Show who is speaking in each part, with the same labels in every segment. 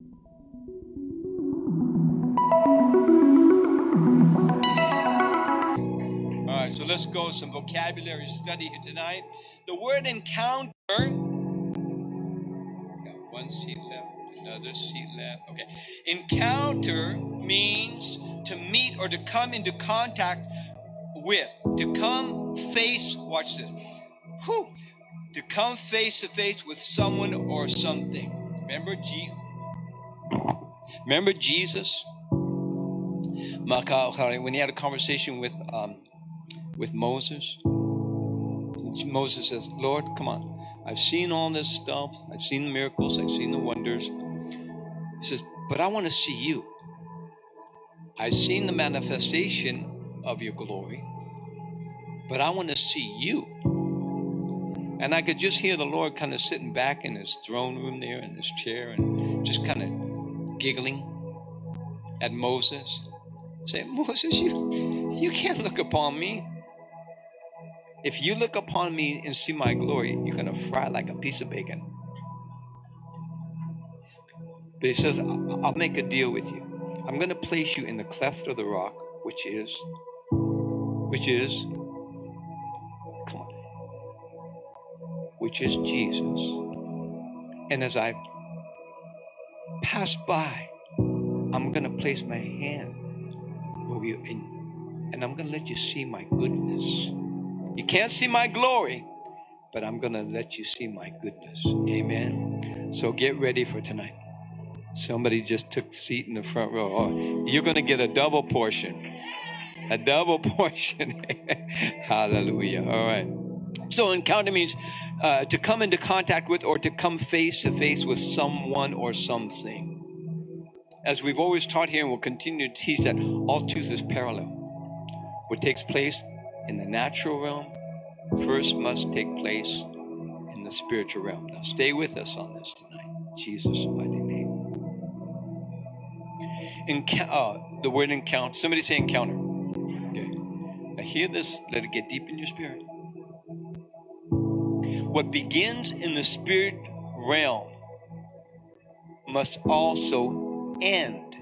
Speaker 1: All right, so let's go some vocabulary study here tonight. The word encounter. Got one seat left, another seat left. Okay. Encounter means to meet or to come into contact with, to come face, watch this. Whew, to come face to face with someone or something. Remember G Remember Jesus? When he had a conversation with um, with Moses, Moses says, Lord, come on. I've seen all this stuff. I've seen the miracles. I've seen the wonders. He says, but I want to see you. I've seen the manifestation of your glory, but I want to see you. And I could just hear the Lord kind of sitting back in his throne room there in his chair and just kind of giggling at Moses. Saying, Moses, you, you can't look upon me. If you look upon me and see my glory, you're going to fry like a piece of bacon. But he says, I'll make a deal with you. I'm going to place you in the cleft of the rock, which is, which is, come on, which is Jesus. And as I pass by, I'm going to place my hand over you and, and I'm going to let you see my goodness. You can't see my glory, but I'm going to let you see my goodness. Amen. So get ready for tonight. Somebody just took seat in the front row. Oh, you're going to get a double portion. A double portion. Hallelujah. All right. So, encounter means uh, to come into contact with or to come face to face with someone or something. As we've always taught here and will continue to teach that all truth is parallel. What takes place in the natural realm first must take place in the spiritual realm. Now, stay with us on this tonight. Jesus' mighty name. Enca- uh, the word encounter. Somebody say encounter. Okay. Now, hear this. Let it get deep in your spirit. What begins in the spirit realm must also end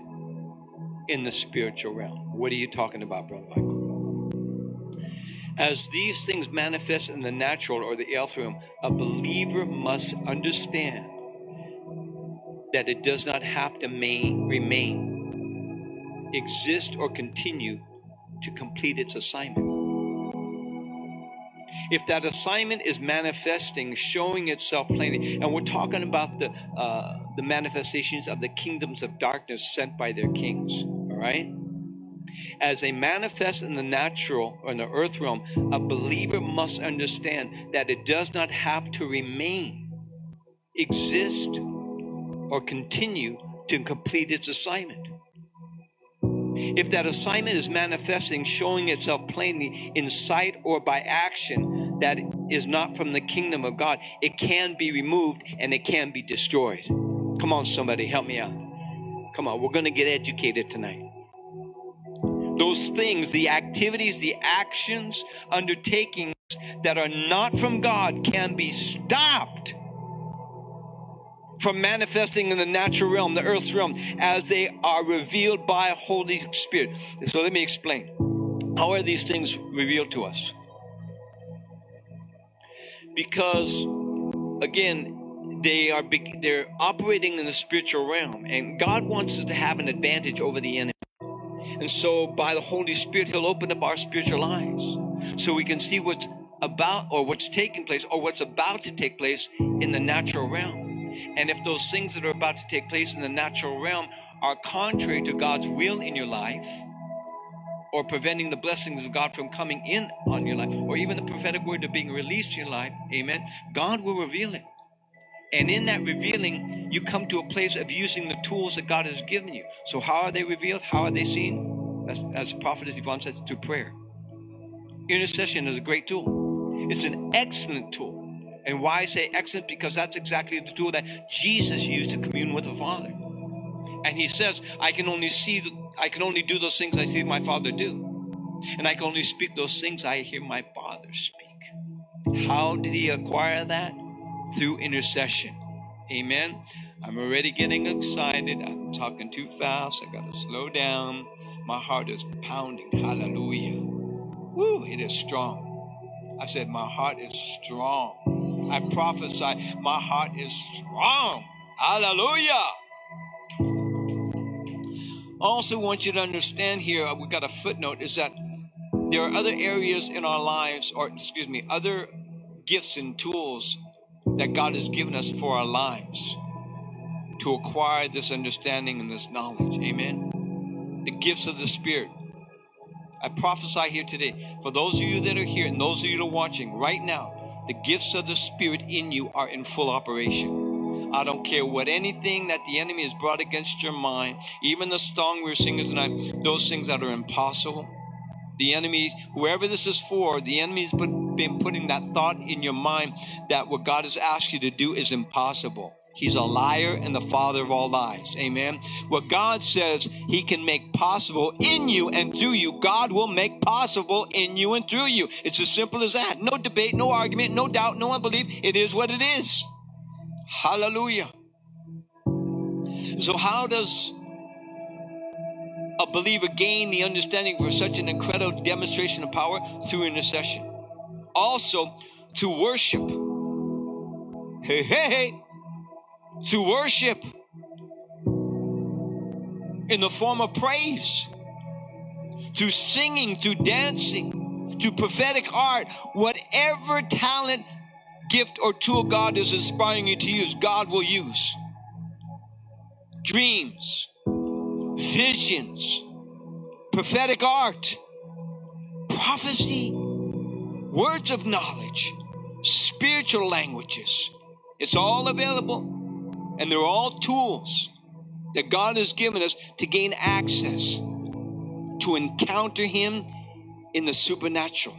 Speaker 1: in the spiritual realm. What are you talking about, Brother Michael? As these things manifest in the natural or the earth realm, a believer must understand that it does not have to main, remain, exist, or continue to complete its assignment. If that assignment is manifesting, showing itself plainly, and we're talking about the uh, the manifestations of the kingdoms of darkness sent by their kings, all right? As they manifest in the natural or in the earth realm, a believer must understand that it does not have to remain, exist, or continue to complete its assignment. If that assignment is manifesting, showing itself plainly in sight or by action that is not from the kingdom of God, it can be removed and it can be destroyed. Come on, somebody, help me out. Come on, we're going to get educated tonight those things, the activities, the actions, undertakings that are not from God can be stopped from manifesting in the natural realm, the earth realm, as they are revealed by Holy Spirit. So let me explain. How are these things revealed to us? Because, again, they are they're operating in the spiritual realm, and God wants us to have an advantage over the enemy. And so, by the Holy Spirit, He'll open up our spiritual eyes so we can see what's about or what's taking place or what's about to take place in the natural realm. And if those things that are about to take place in the natural realm are contrary to God's will in your life, or preventing the blessings of God from coming in on your life, or even the prophetic word of being released in your life, amen, God will reveal it. And in that revealing, you come to a place of using the tools that God has given you. So, how are they revealed? How are they seen? As, as Prophetess Yvonne says, through prayer. Intercession is a great tool, it's an excellent tool. And why I say excellent? Because that's exactly the tool that Jesus used to commune with the Father. And he says, I can only see, I can only do those things I see my Father do. And I can only speak those things I hear my Father speak. How did he acquire that? through intercession. Amen. I'm already getting excited. I'm talking too fast. I got to slow down. My heart is pounding. Hallelujah. Woo, it is strong. I said, My heart is strong. I prophesy, my heart is strong. Hallelujah. I also, want you to understand here, uh, We've got a footnote, is that there are other areas in our lives, or excuse me, other gifts and tools that God has given us for our lives to acquire this understanding and this knowledge. Amen. The gifts of the Spirit. I prophesy here today for those of you that are here and those of you that are watching right now, the gifts of the Spirit in you are in full operation. I don't care what anything that the enemy has brought against your mind, even the song we are singing tonight, those things that are impossible. The enemy, whoever this is for, the enemy's been putting that thought in your mind that what God has asked you to do is impossible. He's a liar and the father of all lies. Amen. What God says he can make possible in you and through you, God will make possible in you and through you. It's as simple as that. No debate, no argument, no doubt, no unbelief. It is what it is. Hallelujah. So, how does a believer gain the understanding for such an incredible demonstration of power? Through intercession. Also, to worship. Hey, hey, hey to worship in the form of praise, to singing, to dancing, to prophetic art, whatever talent, gift, or tool God is inspiring you to use, God will use. Dreams, visions, prophetic art, prophecy, words of knowledge, spiritual languages. It's all available. And they're all tools that God has given us to gain access to encounter Him in the supernatural.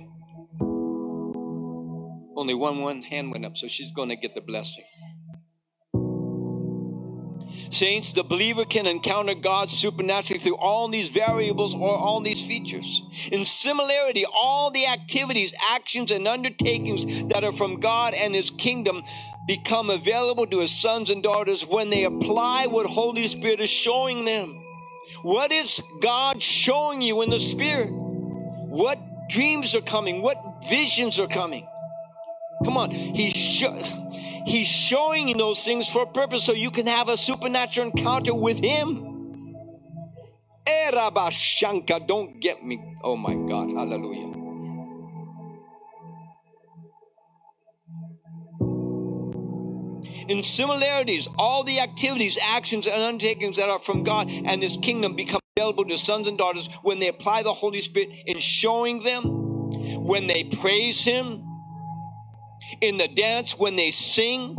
Speaker 1: Only one one hand went up, so she's going to get the blessing. Saints, the believer can encounter God supernaturally through all these variables or all these features. In similarity, all the activities, actions, and undertakings that are from God and His kingdom become available to his sons and daughters when they apply what Holy Spirit is showing them. What is God showing you in the Spirit? What dreams are coming? What visions are coming? Come on, he's he's showing you those things for a purpose so you can have a supernatural encounter with him. Eh, Erabashanka, Don't get me. Oh my God, hallelujah. In similarities, all the activities, actions, and undertakings that are from God and His kingdom become available to sons and daughters when they apply the Holy Spirit in showing them, when they praise Him, in the dance, when they sing,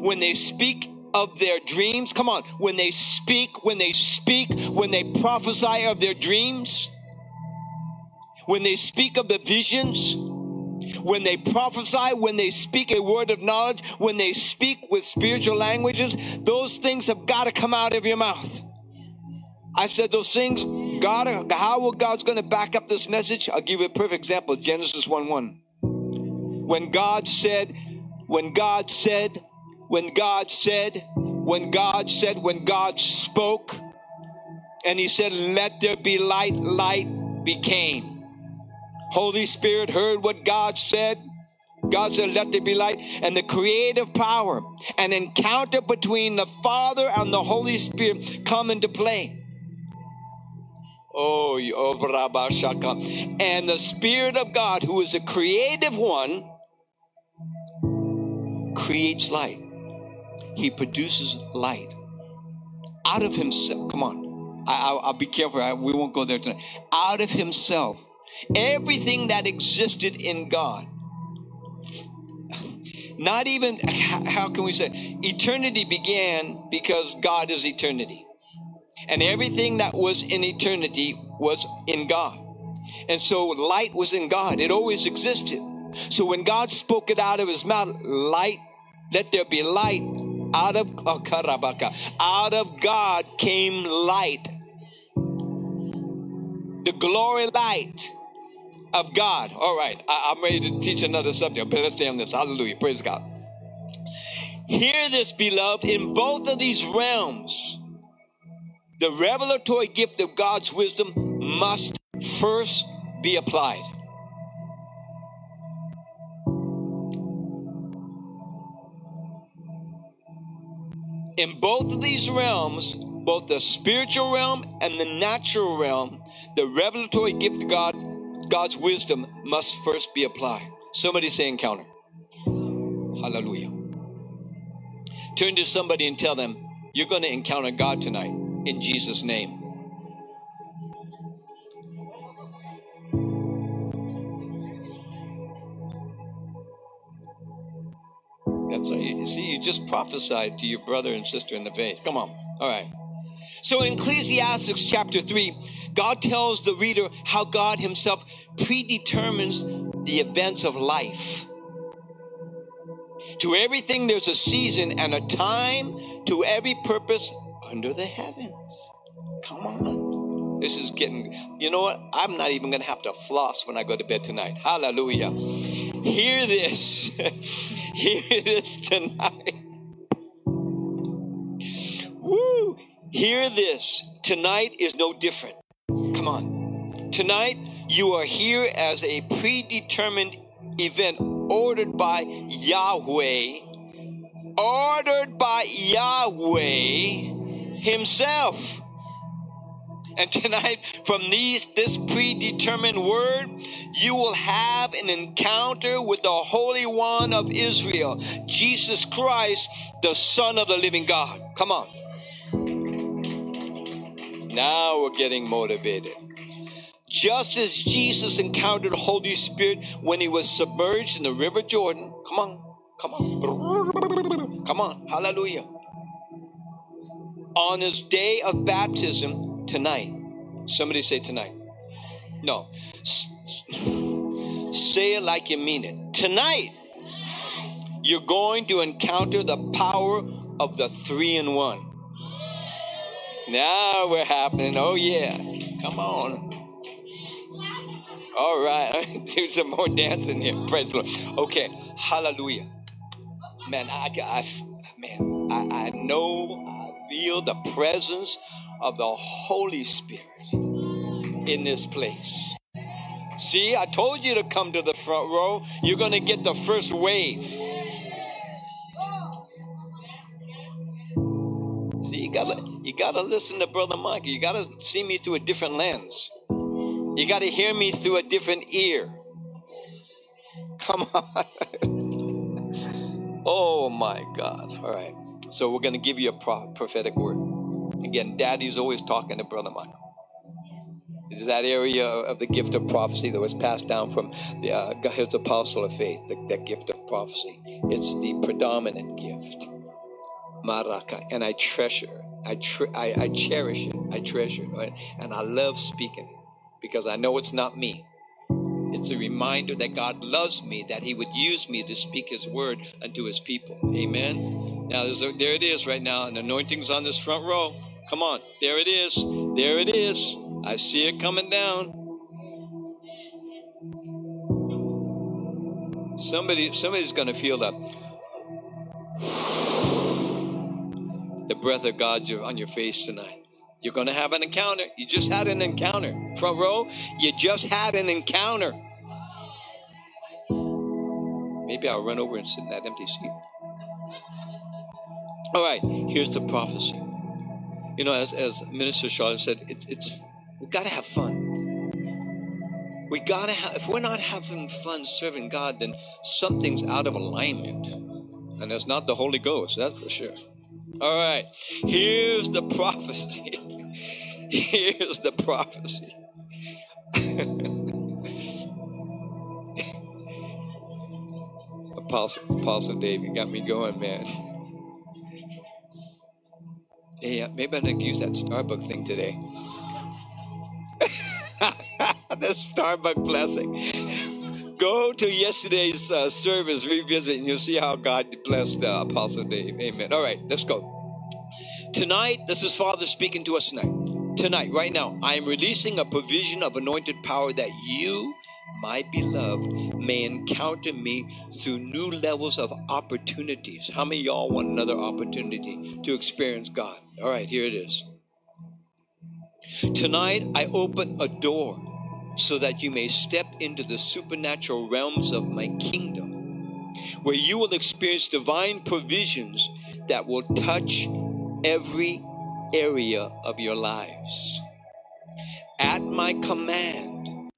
Speaker 1: when they speak of their dreams. Come on, when they speak, when they speak, when they prophesy of their dreams, when they speak of the visions when they prophesy, when they speak a word of knowledge, when they speak with spiritual languages, those things have got to come out of your mouth. I said those things, God, how will God's going to back up this message? I'll give you a perfect example Genesis 1 1. When God said, when God said, when God said, when God said, when God spoke, and He said, Let there be light, light became. Holy Spirit heard what God said. God said, Let there be light. And the creative power, an encounter between the Father and the Holy Spirit come into play. Oh, Shaka. and the Spirit of God, who is a creative one, creates light. He produces light out of himself. Come on, I, will be careful. I, we won't go there tonight. Out of himself, Everything that existed in God. Not even, how can we say, eternity began because God is eternity. And everything that was in eternity was in God. And so light was in God, it always existed. So when God spoke it out of his mouth, light, let there be light, out of uh, out of God came light. The glory light of God. All right, I, am ready to teach another subject, but let's stay on this. Hallelujah. Praise God. Hear this, beloved, in both of these realms, the revelatory gift of God's wisdom must first be applied. In both of these realms, both the spiritual realm and the natural realm, the revelatory gift of God, God's wisdom must first be applied. Somebody say encounter. Hallelujah. Turn to somebody and tell them, You're going to encounter God tonight in Jesus' name. That's all you see, you just prophesied to your brother and sister in the faith. Come on. All right. So in Ecclesiastes chapter 3, God tells the reader how God Himself predetermines the events of life. To everything, there's a season and a time to every purpose under the heavens. Come on. This is getting, you know what? I'm not even going to have to floss when I go to bed tonight. Hallelujah. Hear this. Hear this tonight. Woo. Hear this. Tonight is no different. Come on. Tonight, you are here as a predetermined event ordered by Yahweh, ordered by Yahweh Himself. And tonight, from these this predetermined word, you will have an encounter with the Holy One of Israel, Jesus Christ, the Son of the living God. Come on. Now we're getting motivated. Just as Jesus encountered the Holy Spirit when he was submerged in the River Jordan. Come on, come on, come on, hallelujah. On his day of baptism tonight. Somebody say tonight. No. Say it like you mean it. Tonight, you're going to encounter the power of the three in one. Now we're happening. Oh, yeah. Come on. All right, do some more dancing here. Praise the Lord. Okay, hallelujah. Man, I, I man, I, I know, I feel the presence of the Holy Spirit in this place. See, I told you to come to the front row. You're going to get the first wave. See, you got you got to listen to Brother Mike. You got to see me through a different lens. You got to hear me through a different ear. Come on. oh my God. All right. So we're going to give you a prophetic word. Again, Daddy's always talking to Brother Michael. It is that area of the gift of prophecy that was passed down from the, uh, his apostle of faith, the, that gift of prophecy. It's the predominant gift. Maraka. And I treasure, I, I, I cherish it, I treasure it, and I love speaking it because I know it's not me. It's a reminder that God loves me, that He would use me to speak His word unto His people. Amen. Now, a, there it is right now, An anointing's on this front row. Come on, there it is. There it is. I see it coming down. Somebody, somebody's going to feel the the breath of God on your face tonight. You're going to have an encounter. You just had an encounter. Front row, you just had an encounter. Maybe I'll run over and sit in that empty seat. All right, here's the prophecy. You know, as, as Minister Charlotte said, it's, it's we got to have fun. We got to have, if we're not having fun serving God, then something's out of alignment. And that's not the Holy Ghost, that's for sure. All right, here's the prophecy. Here's the prophecy. Apostle, Apostle David got me going, man. Yeah, maybe I can use that Starbucks thing today. the Starbucks blessing. Go to yesterday's uh, service, revisit, and you'll see how God blessed uh, Apostle Dave. Amen. All right, let's go. Tonight, this is Father speaking to us tonight tonight, right now, I am releasing a provision of anointed power that you, my beloved, may encounter me through new levels of opportunities. How many y'all want another opportunity to experience God? All right, here it is. Tonight, I open a door so that you may step into the supernatural realms of my kingdom, where you will experience divine provisions that will touch every area of your lives. At my command,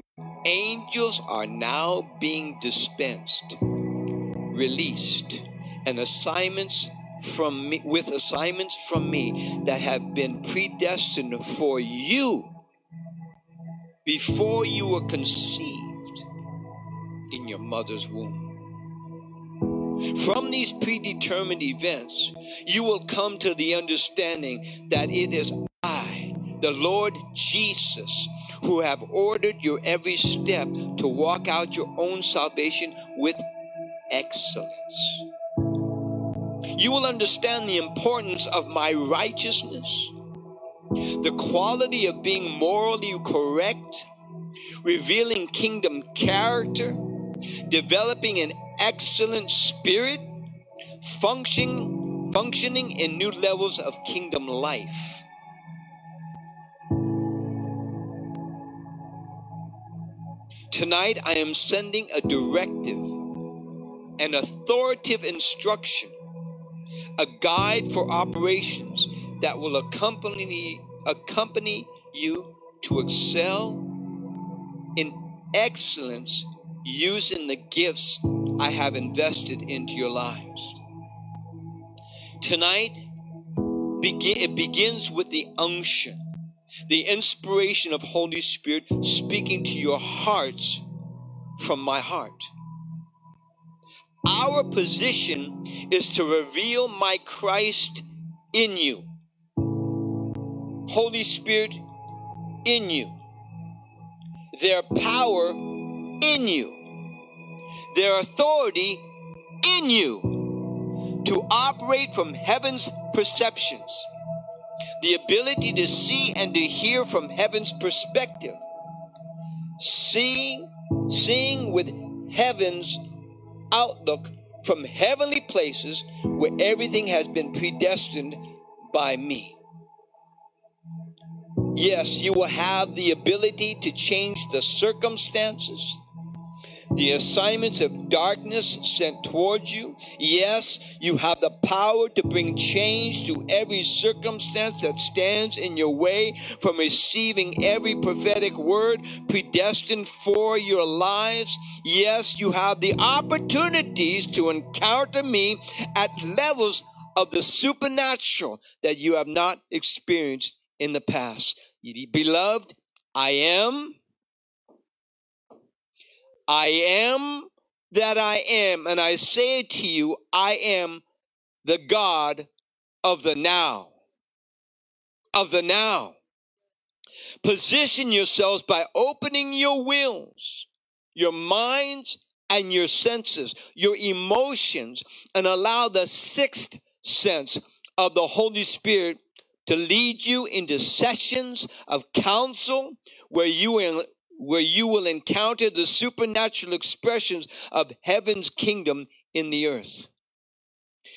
Speaker 1: angels are now being dispensed, released, and assignments from me with assignments from me that have been predestined for you before you were conceived in your mother's womb. From these predetermined events, you will come to the understanding that it is I, the Lord Jesus, who have ordered your every step to walk out your own salvation with excellence. You will understand the importance of my righteousness, the quality of being morally correct, revealing kingdom character, developing an excellent spirit, functioning, functioning in new levels of kingdom life. Tonight, I am sending a directive, an authoritative instruction, a guide for operations that will accompany, accompany you to excel in excellence using the gifts I have invested into your lives. Tonight, begin, it begins with the unction, the inspiration of Holy Spirit speaking to your hearts from my heart. Our position is to reveal my Christ in you. Holy Spirit in you. Their power in you their authority in you to operate from heaven's perceptions, the ability to see and to hear from heaven's perspective, seeing, seeing with heaven's outlook from heavenly places where everything has been predestined by me. Yes, you will have the ability to change the circumstances the assignments of darkness sent towards you. Yes, you have the power to bring change to every circumstance that stands in your way from receiving every prophetic word predestined for your lives. Yes, you have the opportunities to encounter me at levels of the supernatural that you have not experienced in the past. Beloved, I am I am that I am. And I say to you, I am the God of the now. Of the now. Position yourselves by opening your wills, your minds, and your senses, your emotions, and allow the sixth sense of the Holy Spirit to lead you into sessions of counsel where you will, where you will encounter the supernatural expressions of heaven's kingdom in the earth.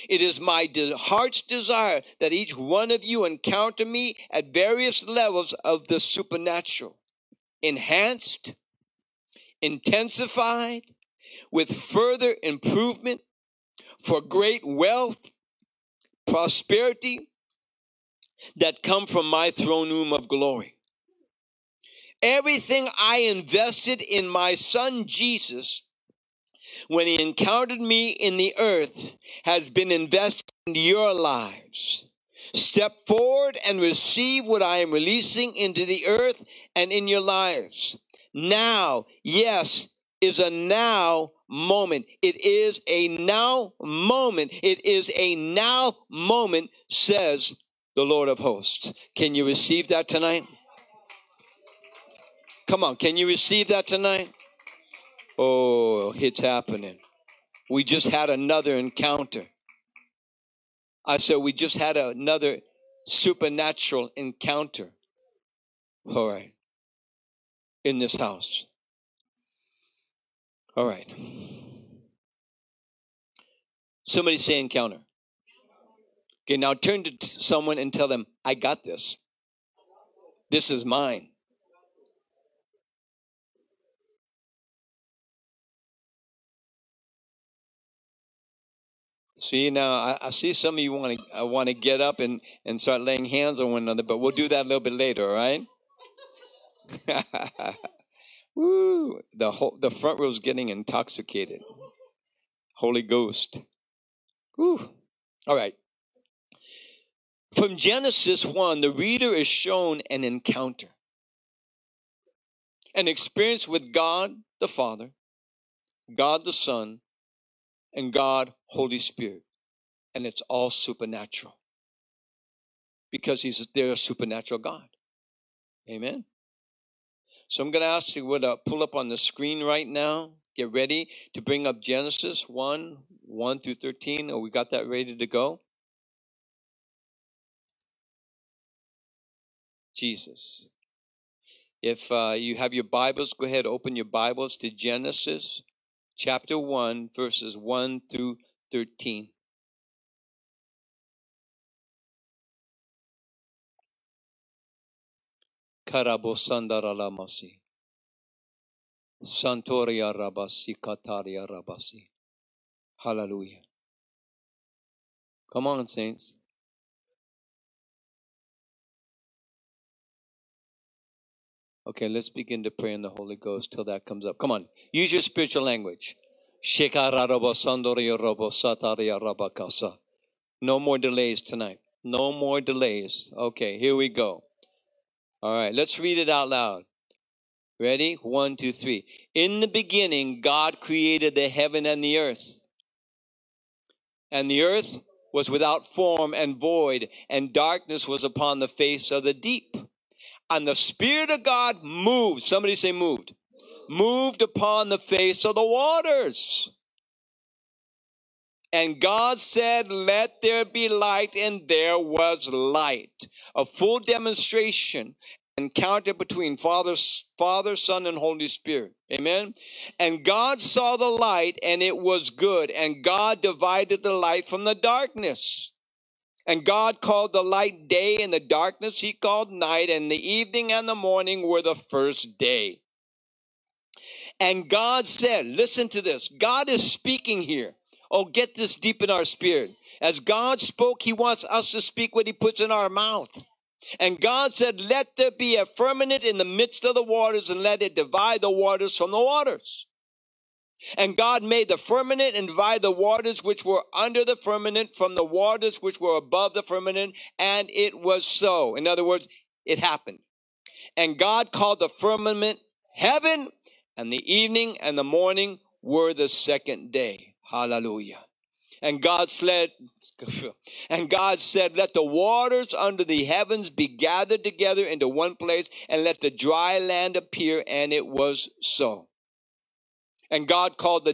Speaker 1: It is my de- heart's desire that each one of you encounter me at various levels of the supernatural, enhanced, intensified, with further improvement for great wealth, prosperity that come from my throne room of glory. Everything I invested in my son Jesus when he encountered me in the earth has been invested in your lives. Step forward and receive what I am releasing into the earth and in your lives. Now, yes, is a now moment. It is a now moment. It is a now moment, says the Lord of hosts. Can you receive that tonight? Come on, can you receive that tonight? Oh, it's happening. We just had another encounter. I said, we just had another supernatural encounter. All right. In this house. All right. Somebody say encounter. Okay, now turn to someone and tell them, I got this. This is mine. See now, I, I, see some of you want to uh, want to get up and, and start laying hands on one another, but we'll do that a little bit later, all right? Woo! The whole the front row's getting intoxicated. Holy Ghost. Woo! All right. From Genesis 1, the reader is shown an encounter, an experience with God the Father, God the Son, and God, Holy Spirit. And it's all supernatural. Because he's they're a supernatural God. Amen. So I'm going to ask you to uh, pull up on the screen right now. Get ready to bring up Genesis 1, 1 through 13. Oh, we got that ready to go? Jesus. If uh, you have your Bibles, go ahead, open your Bibles to Genesis chapter 1, verses 1 through 13. Karabosandaralamasi. Santoria Rabasi Kataria Rabasi. Hallelujah. Come on, saints. Okay, let's begin to pray in the Holy Ghost till that comes up. Come on, use your spiritual language. No more delays tonight. No more delays. Okay, here we go. All right, let's read it out loud. Ready? One, two, three. In the beginning, God created the heaven and the earth. And the earth was without form and void, and darkness was upon the face of the deep and the Spirit of God moved. Somebody say moved. Moved upon the face of the waters. And God said, Let there be light, and there was light. A full demonstration, encounter between Father, Father, Son, and Holy Spirit. Amen. And God saw the light, and it was good. And God divided the light from the darkness. And God called the light day, and the darkness he called night, and the evening and the morning were the first day. And God said, listen to this. God is speaking here. Oh, get this deep in our spirit. As God spoke, he wants us to speak what he puts in our mouth. And God said, let there be a firmament in the midst of the waters and let it divide the waters from the waters. And God made the firmament and divided the waters which were under the firmament from the waters which were above the firmament, and it was so. In other words, it happened. And God called the firmament heaven, and the evening and the morning were the second day. Hallelujah. And God said, and God said, let the waters under the heavens be gathered together into one place, and let the dry land appear, and it was so. And God called the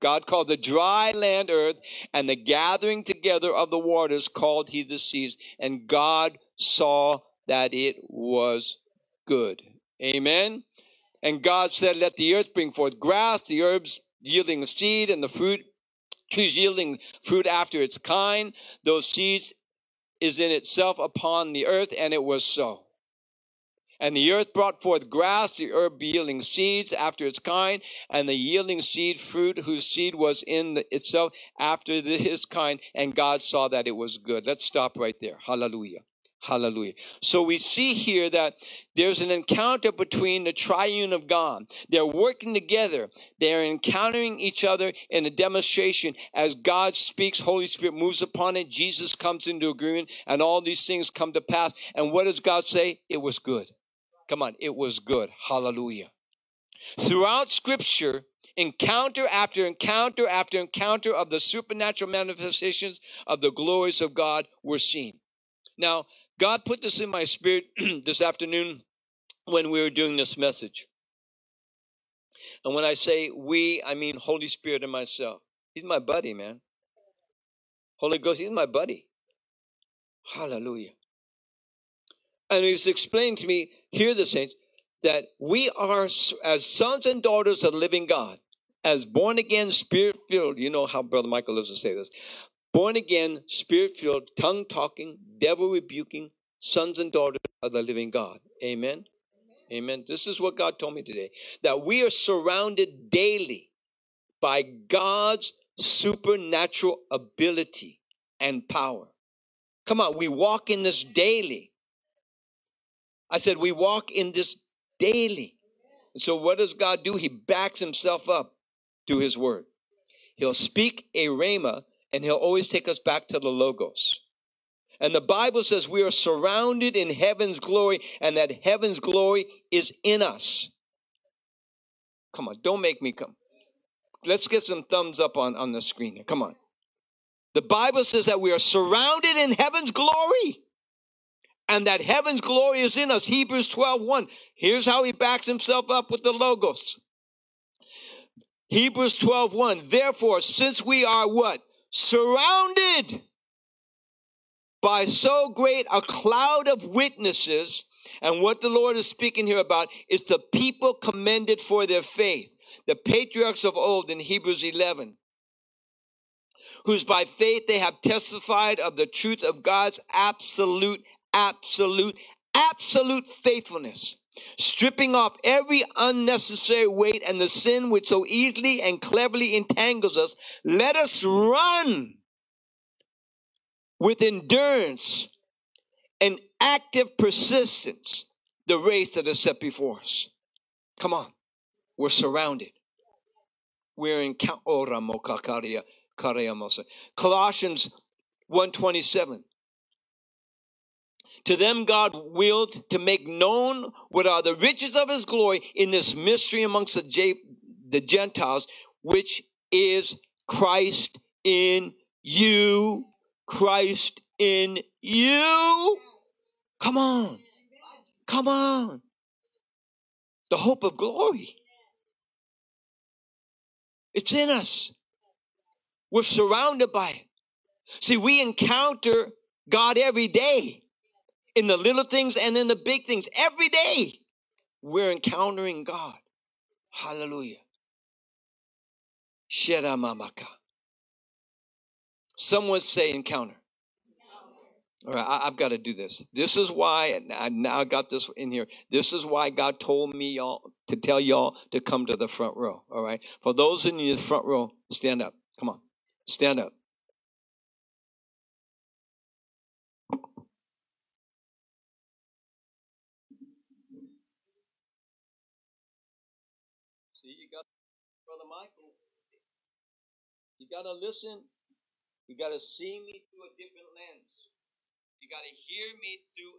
Speaker 1: God called the dry land earth, and the gathering together of the waters called he the seas. And God saw that it was good. Amen. And God said, Let the earth bring forth grass, the herbs yielding seed, and the fruit trees yielding fruit after its kind. Those seeds is in itself upon the earth, and it was so. And the earth brought forth grass, the herb yielding seeds after its kind, and the yielding seed fruit whose seed was in the, itself after the, his kind. And God saw that it was good. Let's stop right there. Hallelujah. Hallelujah. So we see here that there's an encounter between the triune of God. They're working together. They're encountering each other in a demonstration as God speaks, Holy Spirit moves upon it, Jesus comes into agreement, and all these things come to pass. And what does God say? It was good. Come on, it was good. Hallelujah. Throughout Scripture, encounter after encounter after encounter of the supernatural manifestations of the glories of God were seen. Now, God put this in my spirit this afternoon when we were doing this message. And when I say we, I mean Holy Spirit and myself. He's my buddy, man. Holy Ghost, he's my buddy. Hallelujah. And he was explaining to me, hear the saints, that we are, as sons and daughters of the living God, as born again, spirit filled, you know how Brother Michael loves to say this born again, spirit filled, tongue talking, devil rebuking sons and daughters of the living God. Amen. Amen. This is what God told me today that we are surrounded daily by God's supernatural ability and power. Come on, we walk in this daily. I said, we walk in this daily. And so, what does God do? He backs himself up to his word. He'll speak a rhema, and he'll always take us back to the logos. And the Bible says we are surrounded in heaven's glory, and that heaven's glory is in us. Come on, don't make me come. Let's get some thumbs up on, on the screen here. Come on. The Bible says that we are surrounded in heaven's glory and that heaven's glory is in us. Hebrews 12 1. Here's how he backs himself up with the logos. Hebrews 12 1. Therefore, since we are what? Surrounded by so great a cloud of witnesses, and what the Lord is speaking here about is the people commended for their faith. The patriarchs of old in Hebrews 11 whose by faith they have testified of the truth of God's absolute absolute, absolute faithfulness, stripping off every unnecessary weight and the sin which so easily and cleverly entangles us, let us run with endurance and active persistence the race that is set before us. Come on. We're surrounded. We're in oh, Colossians 127. To them, God willed to make known what are the riches of his glory in this mystery amongst the, the Gentiles, which is Christ in you. Christ in you. Come on. Come on. The hope of glory. It's in us. We're surrounded by it. See, we encounter God every day in the little things and in the big things. Every day, we're encountering God. Hallelujah. Shera mamaka. Someone say encounter. All right, I, have got to do this. This is why, I now got this in here. This is why God told me y'all to tell y'all to come to the front row. All right. For those in the front row, stand up. Come on. Stand up. You got to listen. You got to see me through a different lens. You got to hear me through.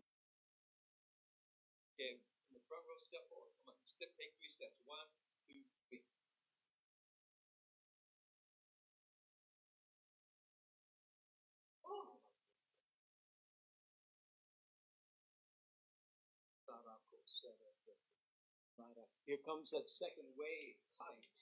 Speaker 1: Okay, in the front row, step forward. Come on, step, take three steps. One, two, three. Here comes that second wave coming.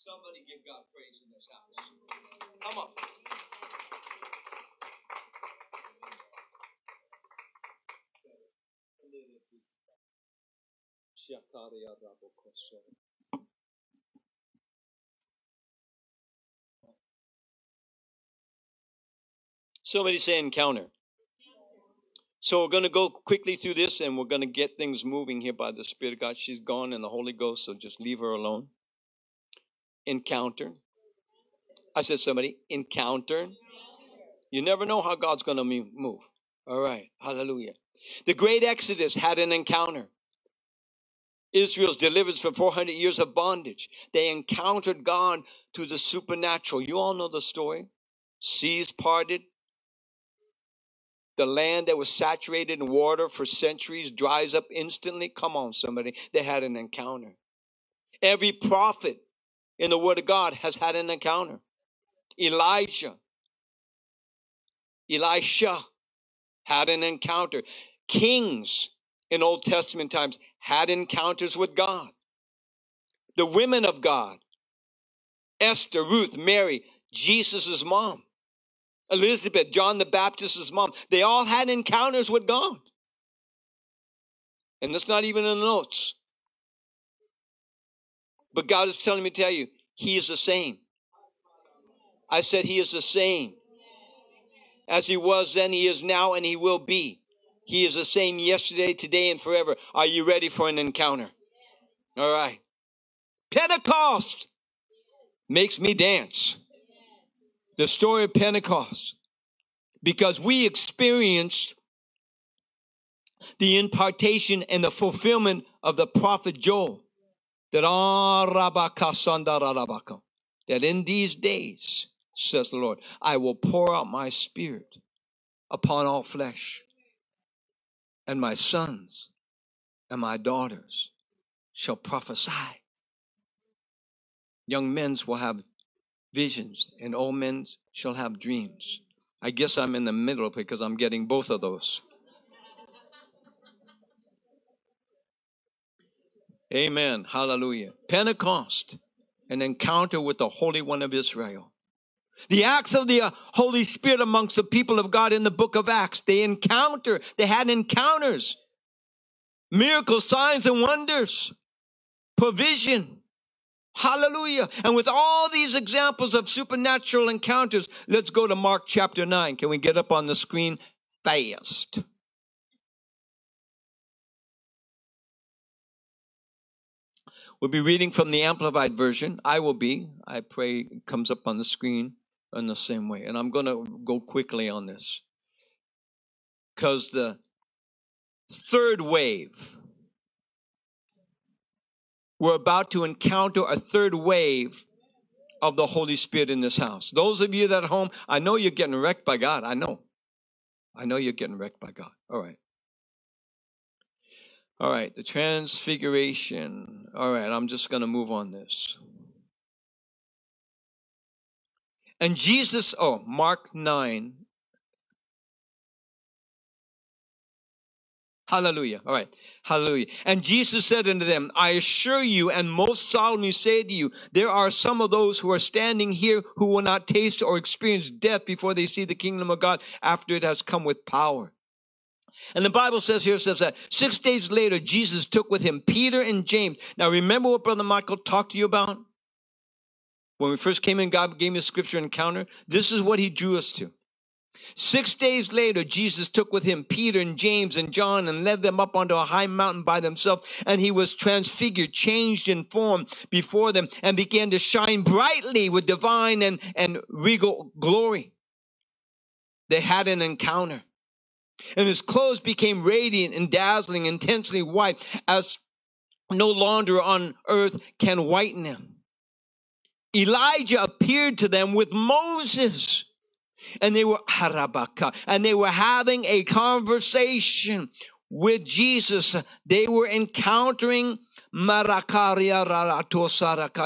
Speaker 1: Somebody give God praise in this house. Come on. Somebody say encounter. So we're going to go quickly through this and we're going to get things moving here by the Spirit of God. She's gone in the Holy Ghost, so just leave her alone. Encounter. I said somebody, encounter. You never know how God's going to move. All right. Hallelujah. The great Exodus had an encounter. Israel's delivered from 400 years of bondage. They encountered God to the supernatural. You all know the story. Seas parted. The land that was saturated in water for centuries dries up instantly. Come on, somebody. They had an encounter. Every prophet in the Word of God has had an encounter. Elijah, Elisha had an encounter. Kings in Old Testament times had encounters with God. The women of God, Esther, Ruth, Mary, Jesus' mom, Elizabeth, John the Baptist's mom, they all had encounters with God. And that's not even in the notes. But God is telling me to tell you, He is the same. I said He is the same. As He was then, He is now, and He will be. He is the same yesterday, today, and forever. Are you ready for an encounter? All right. Pentecost makes me dance. The story of Pentecost. Because we experienced the impartation and the fulfillment of the prophet Joel. That ah, that in these days, says the Lord, I will pour out my spirit upon all flesh and my sons and my daughters shall prophesy. Young men will have visions, and old men shall have dreams. I guess I'm in the middle because I'm getting both of those. Amen. Hallelujah. Pentecost, an encounter with the Holy One of Israel. The acts of the uh, Holy Spirit amongst the people of God in the book of Acts, they encounter, they had encounters, miracles, signs, and wonders, provision. Hallelujah. And with all these examples of supernatural encounters, let's go to Mark chapter 9. Can we get up on the screen fast? We'll be reading from the Amplified Version. I will be. I pray it comes up on the screen in the same way. And I'm going to go quickly on this. Because the third wave, we're about to encounter a third wave of the Holy Spirit in this house. Those of you that home, I know you're getting wrecked by God. I know. I know you're getting wrecked by God. All right. All right, the transfiguration. All right, I'm just going to move on this. And Jesus, oh, Mark 9. Hallelujah. All right. Hallelujah. And Jesus said unto them, I assure you and most solemnly say to you, there are some of those who are standing here who will not taste or experience death before they see the kingdom of God after it has come with power. And the Bible says here, says that six days later, Jesus took with him Peter and James. Now remember what Brother Michael talked to you about? When we first came in, God gave me a scripture encounter. This is what he drew us to. Six days later, Jesus took with him Peter and James and John and led them up onto a high mountain by themselves. And he was transfigured, changed in form before them, and began to shine brightly with divine and, and regal glory. They had an encounter. And his clothes became radiant and dazzling, intensely white, as no launder on earth can whiten them. Elijah appeared to them with Moses. And they were harabaka, and they were having a conversation with Jesus. They were encountering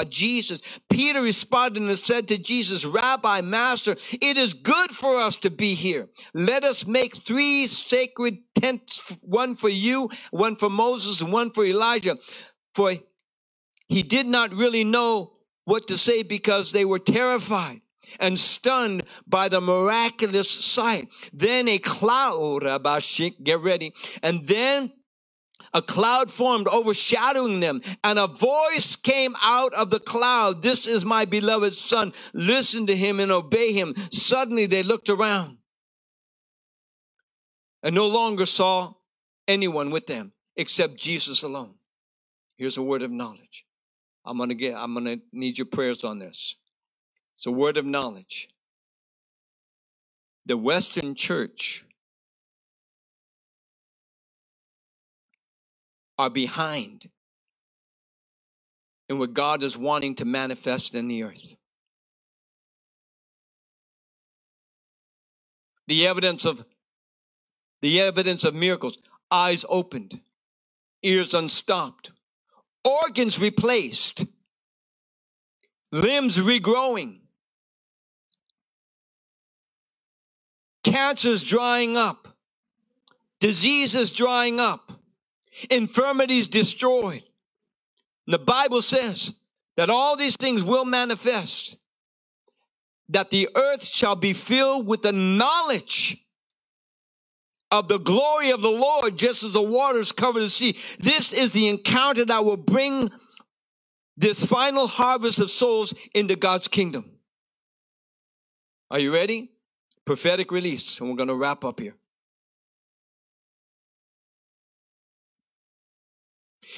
Speaker 1: Jesus. Peter responded and said to Jesus, Rabbi, Master, it is good for us to be here. Let us make three sacred tents, one for you, one for Moses, and one for Elijah. For he did not really know what to say because they were terrified and stunned by the miraculous sight. Then a cloud, get ready, and then a cloud formed overshadowing them, and a voice came out of the cloud. This is my beloved son. Listen to him and obey him. Suddenly they looked around and no longer saw anyone with them except Jesus alone. Here's a word of knowledge. I'm gonna get, I'm gonna need your prayers on this. It's a word of knowledge. The Western church are behind in what God is wanting to manifest in the earth. The evidence of the evidence of miracles, eyes opened, ears unstopped, organs replaced, limbs regrowing, cancers drying up, diseases drying up, infirmities destroyed. And the Bible says that all these things will manifest, that the earth shall be filled with the knowledge of the glory of the Lord, just as the waters cover the sea. This is the encounter that will bring this final harvest of souls into God's kingdom. Are you ready? Prophetic release, and we're going to wrap up here.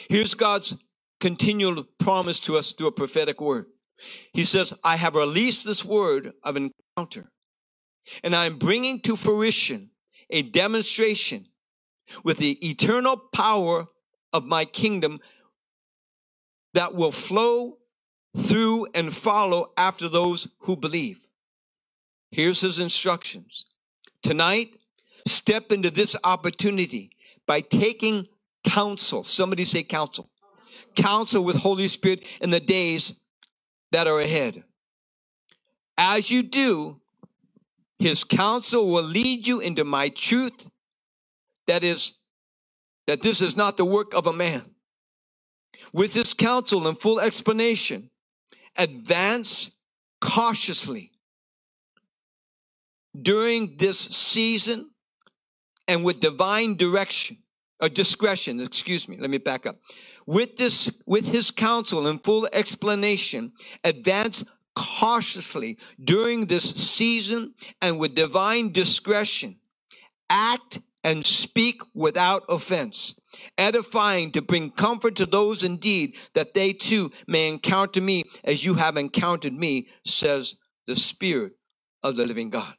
Speaker 1: Here's God's continual promise to us through a prophetic word. He says, I have released this word of encounter, and I am bringing to fruition a demonstration with the eternal power of my kingdom that will flow through and follow after those who believe. Here's his instructions. Tonight, step into this opportunity by taking counsel. Somebody say counsel. Counsel with Holy Spirit in the days that are ahead. As you do, his counsel will lead you into my truth. That is, that this is not the work of a man. With his counsel and full explanation, advance cautiously during this season and with divine direction or discretion, excuse me, let me back up. With this, with his counsel and full explanation, advance cautiously during this season and with divine discretion. Act and speak without offense, edifying to bring comfort to those indeed that they too may encounter me as you have encountered me, says the Spirit of the living God.